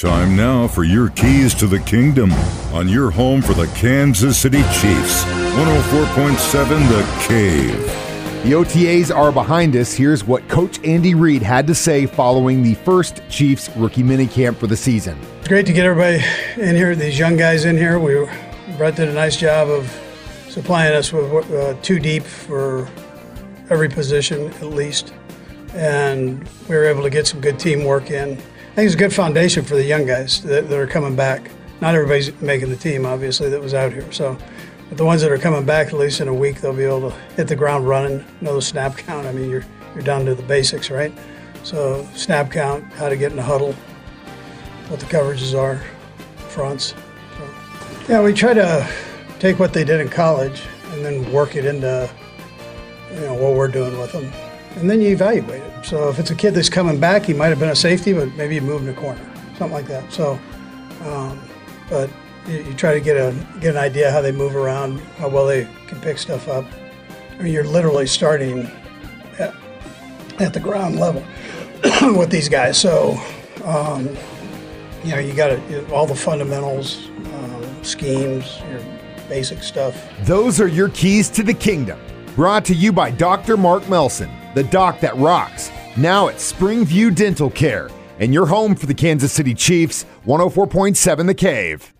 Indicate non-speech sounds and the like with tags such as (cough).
Time now for your keys to the kingdom on your home for the Kansas City Chiefs. 104.7 The Cave. The OTAs are behind us. Here's what Coach Andy Reid had to say following the first Chiefs rookie minicamp for the season. It's great to get everybody in here, these young guys in here. We Brett did a nice job of supplying us with uh, two deep for every position at least, and we were able to get some good teamwork in. I think it's a good foundation for the young guys that, that are coming back. Not everybody's making the team, obviously, that was out here. So, but the ones that are coming back, at least in a week, they'll be able to hit the ground running, know the snap count. I mean, you're you're down to the basics, right? So, snap count, how to get in the huddle, what the coverages are, fronts. So, yeah, we try to take what they did in college and then work it into you know what we're doing with them and then you evaluate it. So if it's a kid that's coming back, he might have been a safety, but maybe you move in a corner, something like that. So, um, but you, you, try to get a get an idea how they move around, how well they can pick stuff up. I mean, you're literally starting at, at the ground level (clears throat) with these guys. So, um, you know, you got all the fundamentals, um, schemes, your basic stuff. Those are your keys to the kingdom. Brought to you by Dr. Mark Melson the doc that rocks, now at Springview Dental Care, and your home for the Kansas City Chiefs, 104.7 The Cave.